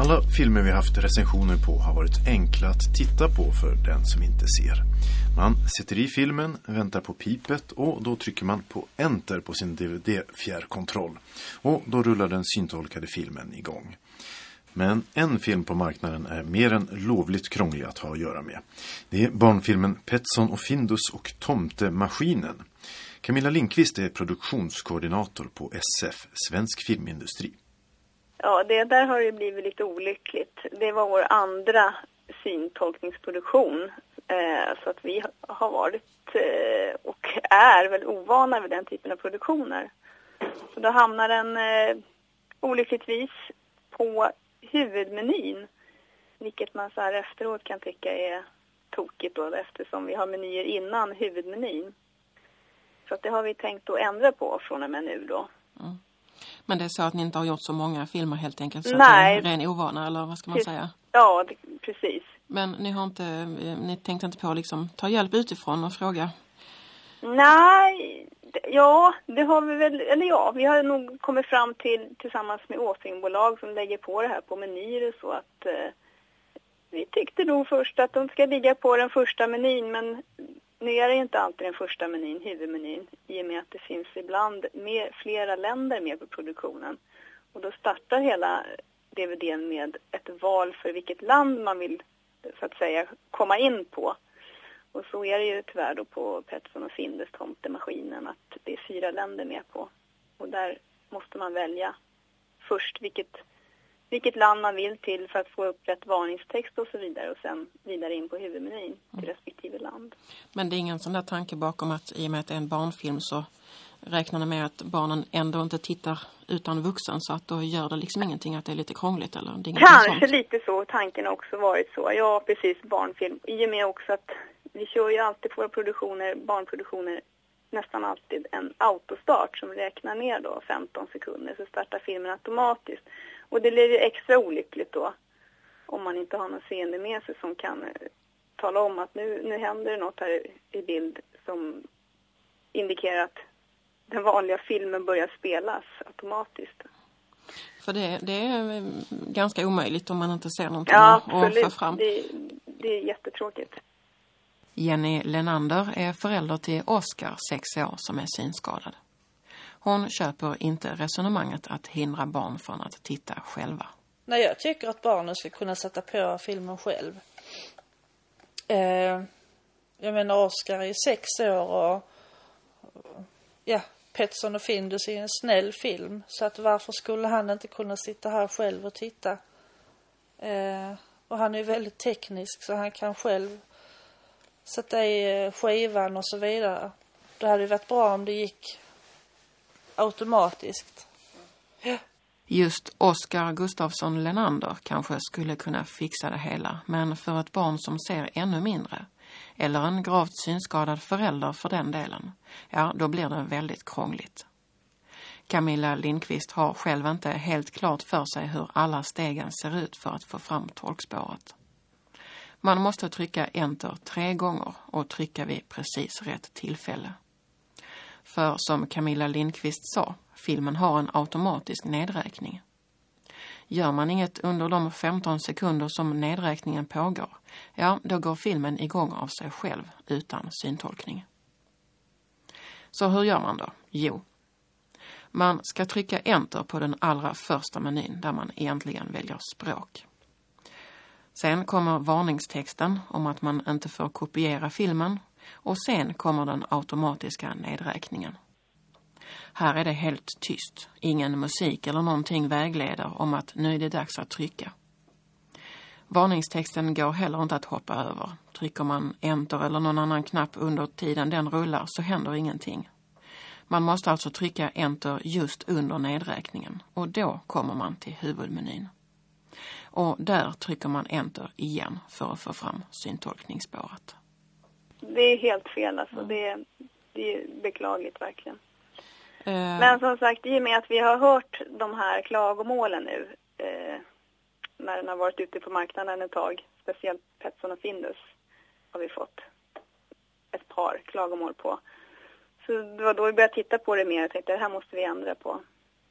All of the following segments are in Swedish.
Alla filmer vi haft recensioner på har varit enkla att titta på för den som inte ser. Man sätter i filmen, väntar på pipet och då trycker man på Enter på sin DVD-fjärrkontroll. Och då rullar den syntolkade filmen igång. Men en film på marknaden är mer än lovligt krånglig att ha att göra med. Det är barnfilmen Petson och Findus och Tomtemaskinen. Camilla Linkvist är produktionskoordinator på SF, Svensk Filmindustri. Ja, det där har ju blivit lite olyckligt. Det var vår andra syntolkningsproduktion. Eh, så att vi har varit eh, och är väl ovana vid den typen av produktioner. Så då hamnar den eh, olyckligtvis på huvudmenyn. Vilket man så här efteråt kan tycka är tokigt då eftersom vi har menyer innan huvudmenyn. Så att det har vi tänkt att ändra på från och med nu då. Mm. Men det är så att ni inte har gjort så många filmer helt enkelt? Så Nej. att det är ren ovana eller vad ska man säga? Ja, det, precis. Men ni har inte, ni tänkte inte på att liksom ta hjälp utifrån och fråga? Nej, ja, det har vi väl, eller ja, vi har nog kommit fram till tillsammans med återvinningsbolag som lägger på det här på menyer och så att eh, vi tyckte nog först att de ska ligga på den första menyn men nu är det inte alltid den första menyn, huvudmenyn, i och med att det finns ibland mer, flera länder med på produktionen. Och då startar hela DVDn med ett val för vilket land man vill så att säga komma in på. Och så är det ju tyvärr då på Petson och Findes tomtemaskinen att det är fyra länder med på. Och där måste man välja först vilket vilket land man vill till för att få upp rätt varningstext och så vidare och sen vidare in på huvudmenyn till mm. respektive land. Men det är ingen sån där tanke bakom att i och med att det är en barnfilm så räknar ni med att barnen ändå inte tittar utan vuxen så att då gör det liksom ingenting att det är lite krångligt eller det Kanske sånt. lite så, tanken har också varit så. Ja, precis, barnfilm. I och med också att vi kör ju alltid på våra produktioner, barnproduktioner nästan alltid en autostart som räknar ner då 15 sekunder så startar filmen automatiskt. Och det blir ju extra olyckligt då om man inte har någon seende med sig som kan eh, tala om att nu, nu händer det något här i bild som indikerar att den vanliga filmen börjar spelas automatiskt. För det, det är eh, ganska omöjligt om man inte ser någonting ja, absolut. och fram. Det, det är jättetråkigt. Jenny Lenander är förälder till Oskar, sex år, som är synskadad. Hon köper inte resonemanget att hindra barn från att titta själva. Nej, jag tycker att barnen ska kunna sätta på filmen själv. Eh, jag menar, Oscar är sex år och ja, Petson och Findus är en snäll film. Så att varför skulle han inte kunna sitta här själv och titta? Eh, och han är väldigt teknisk så han kan själv sätta i eh, skivan och så vidare. Det hade varit bra om det gick automatiskt. Ja. Just Oskar Gustafsson Lenander kanske skulle kunna fixa det hela, men för ett barn som ser ännu mindre, eller en gravt synskadad förälder för den delen, ja då blir det väldigt krångligt. Camilla Lindqvist har själv inte helt klart för sig hur alla stegen ser ut för att få fram tolkspåret. Man måste trycka Enter tre gånger och trycka vid precis rätt tillfälle. För som Camilla Lindqvist sa, filmen har en automatisk nedräkning. Gör man inget under de 15 sekunder som nedräkningen pågår, ja, då går filmen igång av sig själv utan syntolkning. Så hur gör man då? Jo, man ska trycka Enter på den allra första menyn där man egentligen väljer språk. Sen kommer varningstexten om att man inte får kopiera filmen och sen kommer den automatiska nedräkningen. Här är det helt tyst. Ingen musik eller någonting vägleder om att nu är det dags att trycka. Varningstexten går heller inte att hoppa över. Trycker man enter eller någon annan knapp under tiden den rullar så händer ingenting. Man måste alltså trycka enter just under nedräkningen och då kommer man till huvudmenyn. Och där trycker man enter igen för att få fram syntolkningsspåret det är helt fel alltså. Mm. Det, är, det är beklagligt verkligen. Uh. Men som sagt, i och med att vi har hört de här klagomålen nu eh, när den har varit ute på marknaden ett tag, speciellt Petson och Findus har vi fått ett par klagomål på. Så det var då vi började titta på det mer och tänkte det här måste vi ändra på.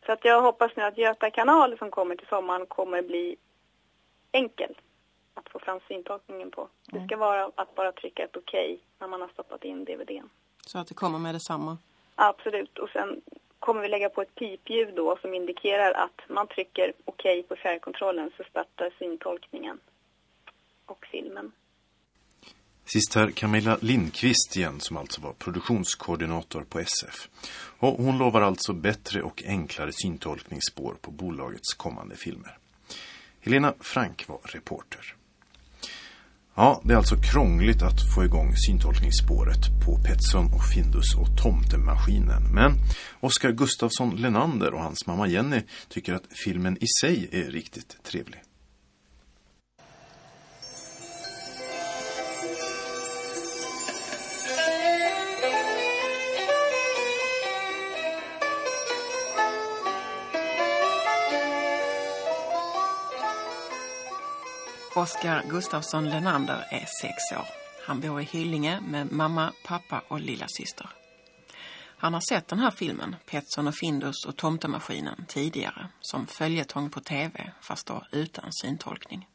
Så att jag hoppas nu att Göta kanal som kommer till sommaren kommer bli enkel att få fram syntolkningen på. Det ska vara att bara trycka ett okej när man har stoppat in DVDn. Så att det kommer med detsamma. Absolut. Och sen kommer vi lägga på ett pipljud då som indikerar att man trycker okej på fjärrkontrollen så startar syntolkningen och filmen. Sist här Camilla Lindqvist igen som alltså var produktionskoordinator på SF. Och hon lovar alltså bättre och enklare syntolkningsspår på bolagets kommande filmer. Helena Frank var reporter. Ja, det är alltså krångligt att få igång syntolkningsspåret på Petson och Findus och Tomtemaskinen. Men Oskar Gustafsson Lenander och hans mamma Jenny tycker att filmen i sig är riktigt trevlig. Oskar Gustafsson Lenander är sex år. Han bor i Hyllinge med mamma, pappa och lilla syster. Han har sett den här filmen, Petson och Findus och Tomtemaskinen, tidigare som följetong på tv, fast då utan syntolkning.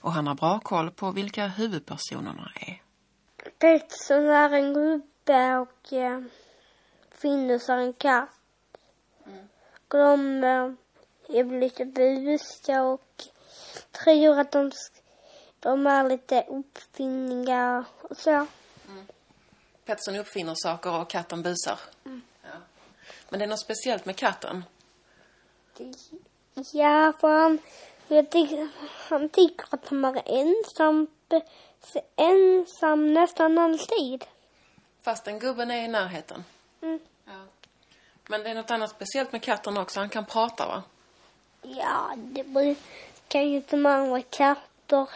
Och han har bra koll på vilka huvudpersonerna är. Petson är en gubbe och eh, Findus är en katt. Och de eh, är lite busiga och tror att de, de är lite uppfinniga och så. Petson uppfinner saker och katten busar. Ja. Men det är något speciellt med katten. Ja, för han, jag tycker, han tycker att han är ensam, ensam nästan alltid. Fastän gubben är i närheten. Mm. Ja. Men det är något annat speciellt med katten också. Han kan prata va? Ja, det brukar ju inte med andra katter.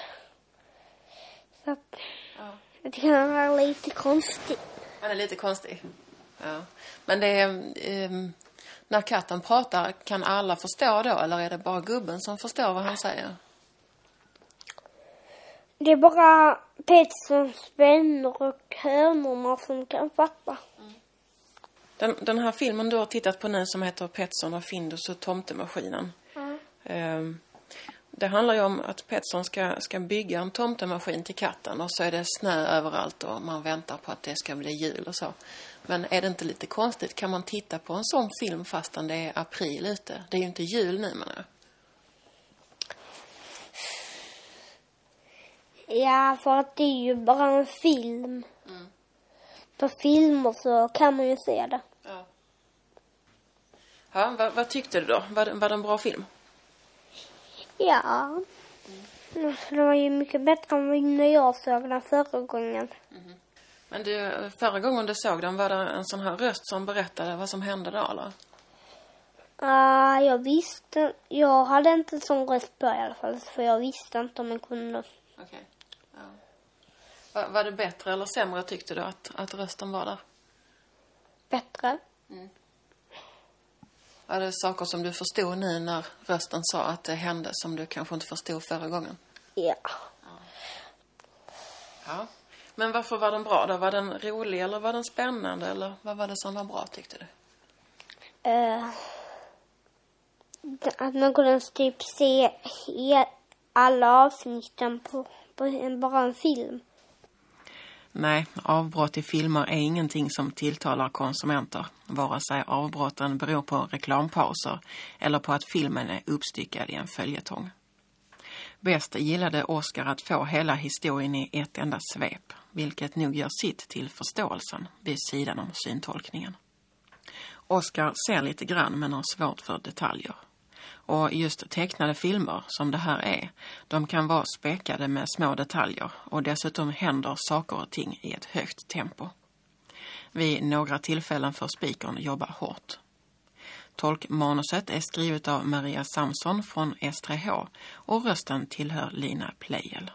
Så att, Ja. jag tycker han är lite konstig. Han är lite konstig. Ja. Men det är... ehm, när katten pratar, kan alla förstå då? Eller är det bara gubben som förstår vad han säger? Det är bara Petssons vänner och hönorna som kan fatta. Den, den här filmen du har tittat på nu som heter Petson och Findus och Tomtemaskinen. Ehm, det handlar ju om att Petson ska, ska bygga en tomtemaskin till katten och så är det snö överallt och man väntar på att det ska bli jul och så. Men är det inte lite konstigt? Kan man titta på en sån film fastän det är april ute? Det är ju inte jul nu menar jag. Ja, för att det är ju bara en film. På filmer så kan man ju se det. Ja. Ja, vad, vad tyckte du då? Var, var det en bra film? Ja. Det var ju mycket bättre än när jag såg den förra gången. Men du, förra gången du såg den var det en sån här röst som berättade vad som hände då eller? Ah, jag visste, jag hade inte sån röst på i alla fall, för jag visste inte om jag kunde. Okej. Ja. Var, var det bättre eller sämre tyckte du att, att rösten var där? Bättre. Var det saker som du förstod nu när rösten sa att det hände som du kanske inte förstod förra gången? Ja. Ja. Men varför var den bra då? Var den rolig eller var den spännande eller vad var det som var bra tyckte du? Eh, att man kunde typ se alla avsnitten på, på en, bara en film. Nej, avbrott i filmer är ingenting som tilltalar konsumenter. Vare sig avbrotten beror på reklampauser eller på att filmen är uppstyckad i en följetong. Bäst gillade Oscar att få hela historien i ett enda svep, vilket nog gör sitt till förståelsen vid sidan om syntolkningen. Oscar ser lite grann men har svårt för detaljer. Och just tecknade filmer, som det här är, de kan vara späckade med små detaljer och dessutom händer saker och ting i ett högt tempo. Vid några tillfällen får spikern jobba hårt. Tolkmanuset är skrivet av Maria Samson från S3H och rösten tillhör Lina Pleijel.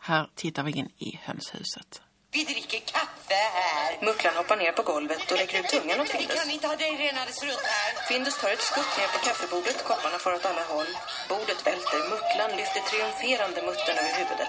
Här tittar vi in i hönshuset. Vi dricker kaffe här. Mucklan hoppar ner på golvet och räcker ut tungan åt Vi Findus. kan inte ha dig renades runt här. Findus tar ett skutt ner på kaffebordet, kopparna far åt alla håll. Bordet välter, Mucklan lyfter triumferande muttern över huvudet.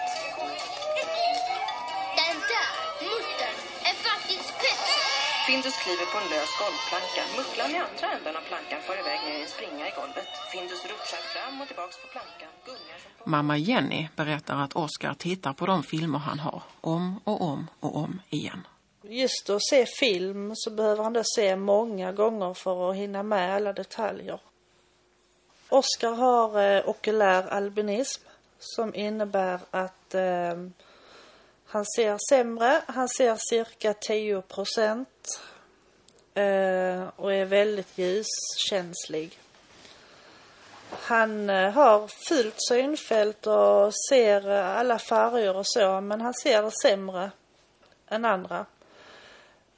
Findus kliver på en lös golvplanka. Mucklan i andra änden av plankan far iväg ner i en springa i golvet. Findus rutschar fram och tillbaks på plankan. Gungar som på... Mamma Jenny berättar att Oscar tittar på de filmer han har om och om och om igen. Just att se film så behöver han då se många gånger för att hinna med alla detaljer. Oscar har eh, okulär albinism som innebär att eh, han ser sämre. Han ser cirka 10 procent eh, och är väldigt ljuskänslig. Han eh, har fullt synfält och ser eh, alla färger och så, men han ser det sämre än andra.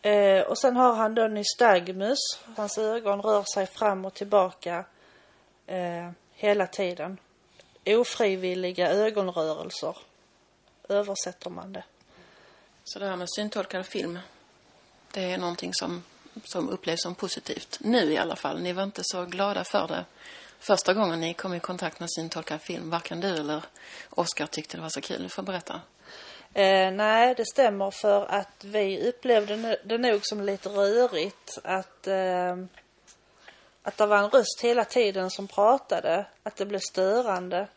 Eh, och sen har han då nystagmus. Hans ögon rör sig fram och tillbaka eh, hela tiden. Ofrivilliga ögonrörelser översätter man det. Så det här med syntolkad film, det är någonting som, som upplevs som positivt. Nu i alla fall. Ni var inte så glada för det första gången ni kom i kontakt med syntolkad film. Varken du eller Oskar tyckte det var så kul. Du får berätta. Eh, nej, det stämmer för att vi upplevde det nog som lite rörigt att, eh, att det var en röst hela tiden som pratade, att det blev störande.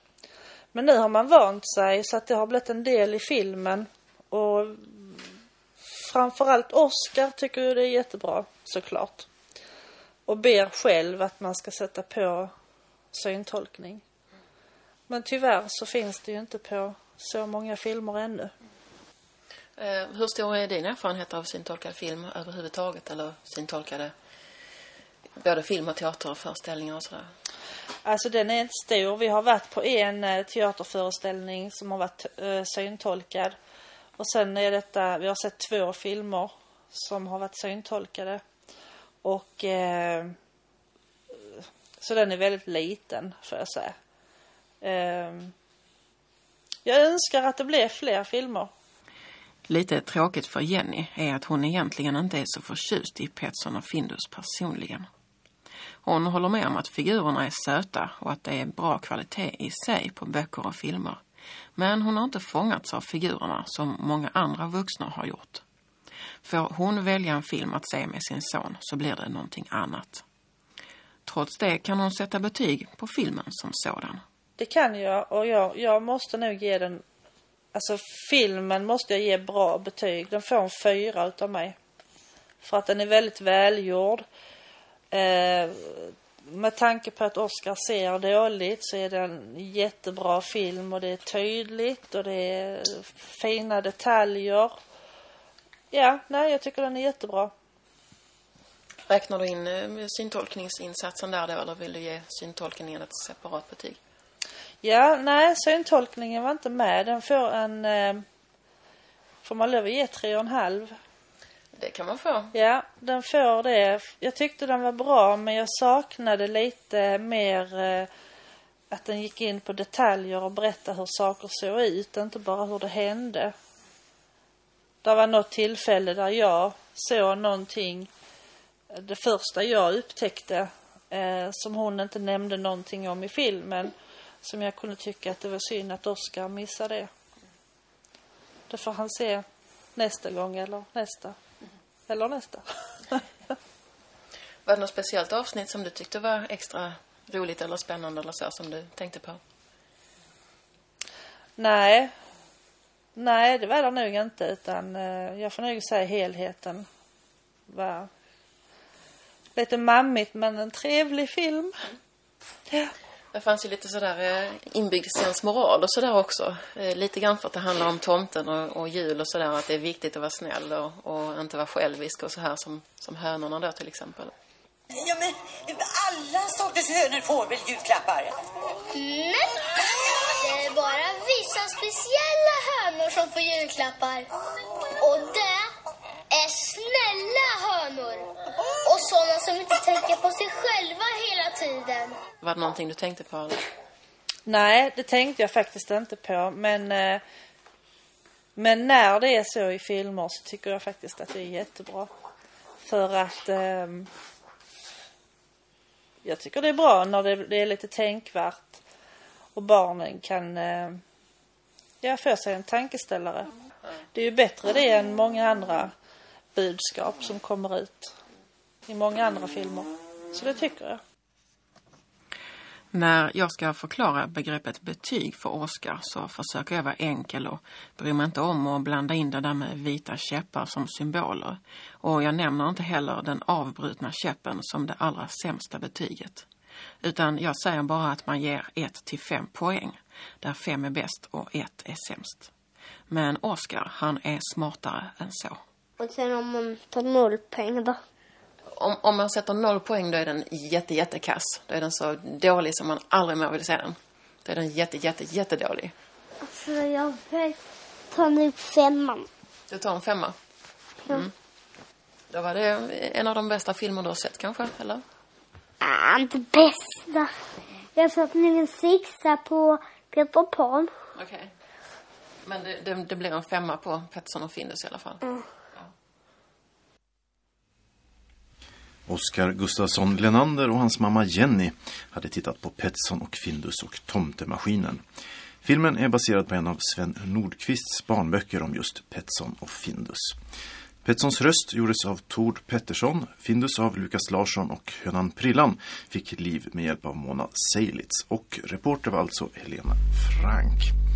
Men nu har man vant sig så att det har blivit en del i filmen och framförallt Oscar tycker ju det är jättebra såklart. Och ber själv att man ska sätta på syntolkning. Men tyvärr så finns det ju inte på så många filmer ännu. Eh, hur stor är din erfarenhet av syntolkad film överhuvudtaget? Eller syntolkade både film och teaterföreställningar och sådär? Alltså den är inte stor. Vi har varit på en eh, teaterföreställning som har varit eh, syntolkad. Och sen är detta, vi har sett två filmer som har varit syntolkade. Och eh, så den är väldigt liten får jag säga. Eh, jag önskar att det blev fler filmer. Lite tråkigt för Jenny är att hon egentligen inte är så förtjust i Petson och Findus personligen. Hon håller med om att figurerna är söta och att det är bra kvalitet i sig på böcker och filmer. Men hon har inte fångats av figurerna som många andra vuxna har gjort. Får hon välja en film att se med sin son så blir det någonting annat. Trots det kan hon sätta betyg på filmen som sådan. Det kan jag och jag, jag måste nog ge den Alltså filmen måste jag ge bra betyg. Den får en fyra utav mig. För att den är väldigt välgjord. Eh, med tanke på att Oscar ser dåligt så är det en jättebra film och det är tydligt och det är fina detaljer. Ja, nej, jag tycker den är jättebra. Räknar du in eh, syntolkningsinsatsen där då eller vill du ge syntolkningen ett separat betyg? Ja, nej, syntolkningen var inte med. Den får en... Eh, får man lov att ge tre och en halv? Det kan man få. Ja, den får det. Jag tyckte den var bra, men jag saknade lite mer eh, att den gick in på detaljer och berättade hur saker såg ut, inte bara hur det hände. Det var något tillfälle där jag såg någonting, eh, det första jag upptäckte, eh, som hon inte nämnde någonting om i filmen som jag kunde tycka att det var synd att Oscar missade det. Det får han se nästa gång eller nästa. Eller nästa. var det något speciellt avsnitt som du tyckte var extra roligt eller spännande eller så som du tänkte på? Nej. Nej, det var det nog inte utan eh, jag får nog säga helheten var lite mammigt men en trevlig film. Ja. Det fanns ju lite sådär eh, inbyggd sensmoral och sådär också. Eh, lite grann för att det handlar om tomten och, och jul och sådär. Att det är viktigt att vara snäll och, och inte vara självisk och så här som, som hönorna då till exempel. Ja, men alla sorters hönor får väl julklappar? Nej, det är bara vissa speciella hönor som får julklappar. Och det är snälla hönor. Sådana som inte tänker på sig själva hela tiden. Var det någonting du tänkte på? Eller? Nej, det tänkte jag faktiskt inte på. Men, eh, men när det är så i filmer så tycker jag faktiskt att det är jättebra. För att eh, jag tycker det är bra när det, det är lite tänkvärt och barnen kan eh, ja, få sig en tankeställare. Det är ju bättre det än många andra budskap som kommer ut i många andra filmer. Så det tycker jag. När jag ska förklara begreppet betyg för Oscar så försöker jag vara enkel och bryr mig inte om att blanda in det där med vita käppar som symboler. Och jag nämner inte heller den avbrutna käppen som det allra sämsta betyget. Utan jag säger bara att man ger 1 till 5 poäng, där 5 är bäst och 1 är sämst. Men Oscar, han är smartare än så. Och sen om man tar noll poäng då? Om, om man sätter noll poäng då är den jätte, jättekass. Då är den så dålig som man aldrig mer vill se den. Då är den jätte, jätte, jättedålig. Alltså jag tar nog femman. Du tar en femma? Mm. Då var det en av de bästa filmer du har sett kanske, eller? Ah, inte bästa. Jag satt nog en sexa på Peter Pan. Okej. Okay. Men det, det, det, blir en femma på Pettersson och Findus i alla fall. Mm. Oskar Gustafsson Lenander och hans mamma Jenny hade tittat på Petsson och Findus och Tomtemaskinen. Filmen är baserad på en av Sven Nordqvists barnböcker om just Petsson och Findus. Petterssons röst gjordes av Tord Pettersson, Findus av Lukas Larsson och hönan Prillan fick liv med hjälp av Mona Seilitz och reporter var alltså Helena Frank.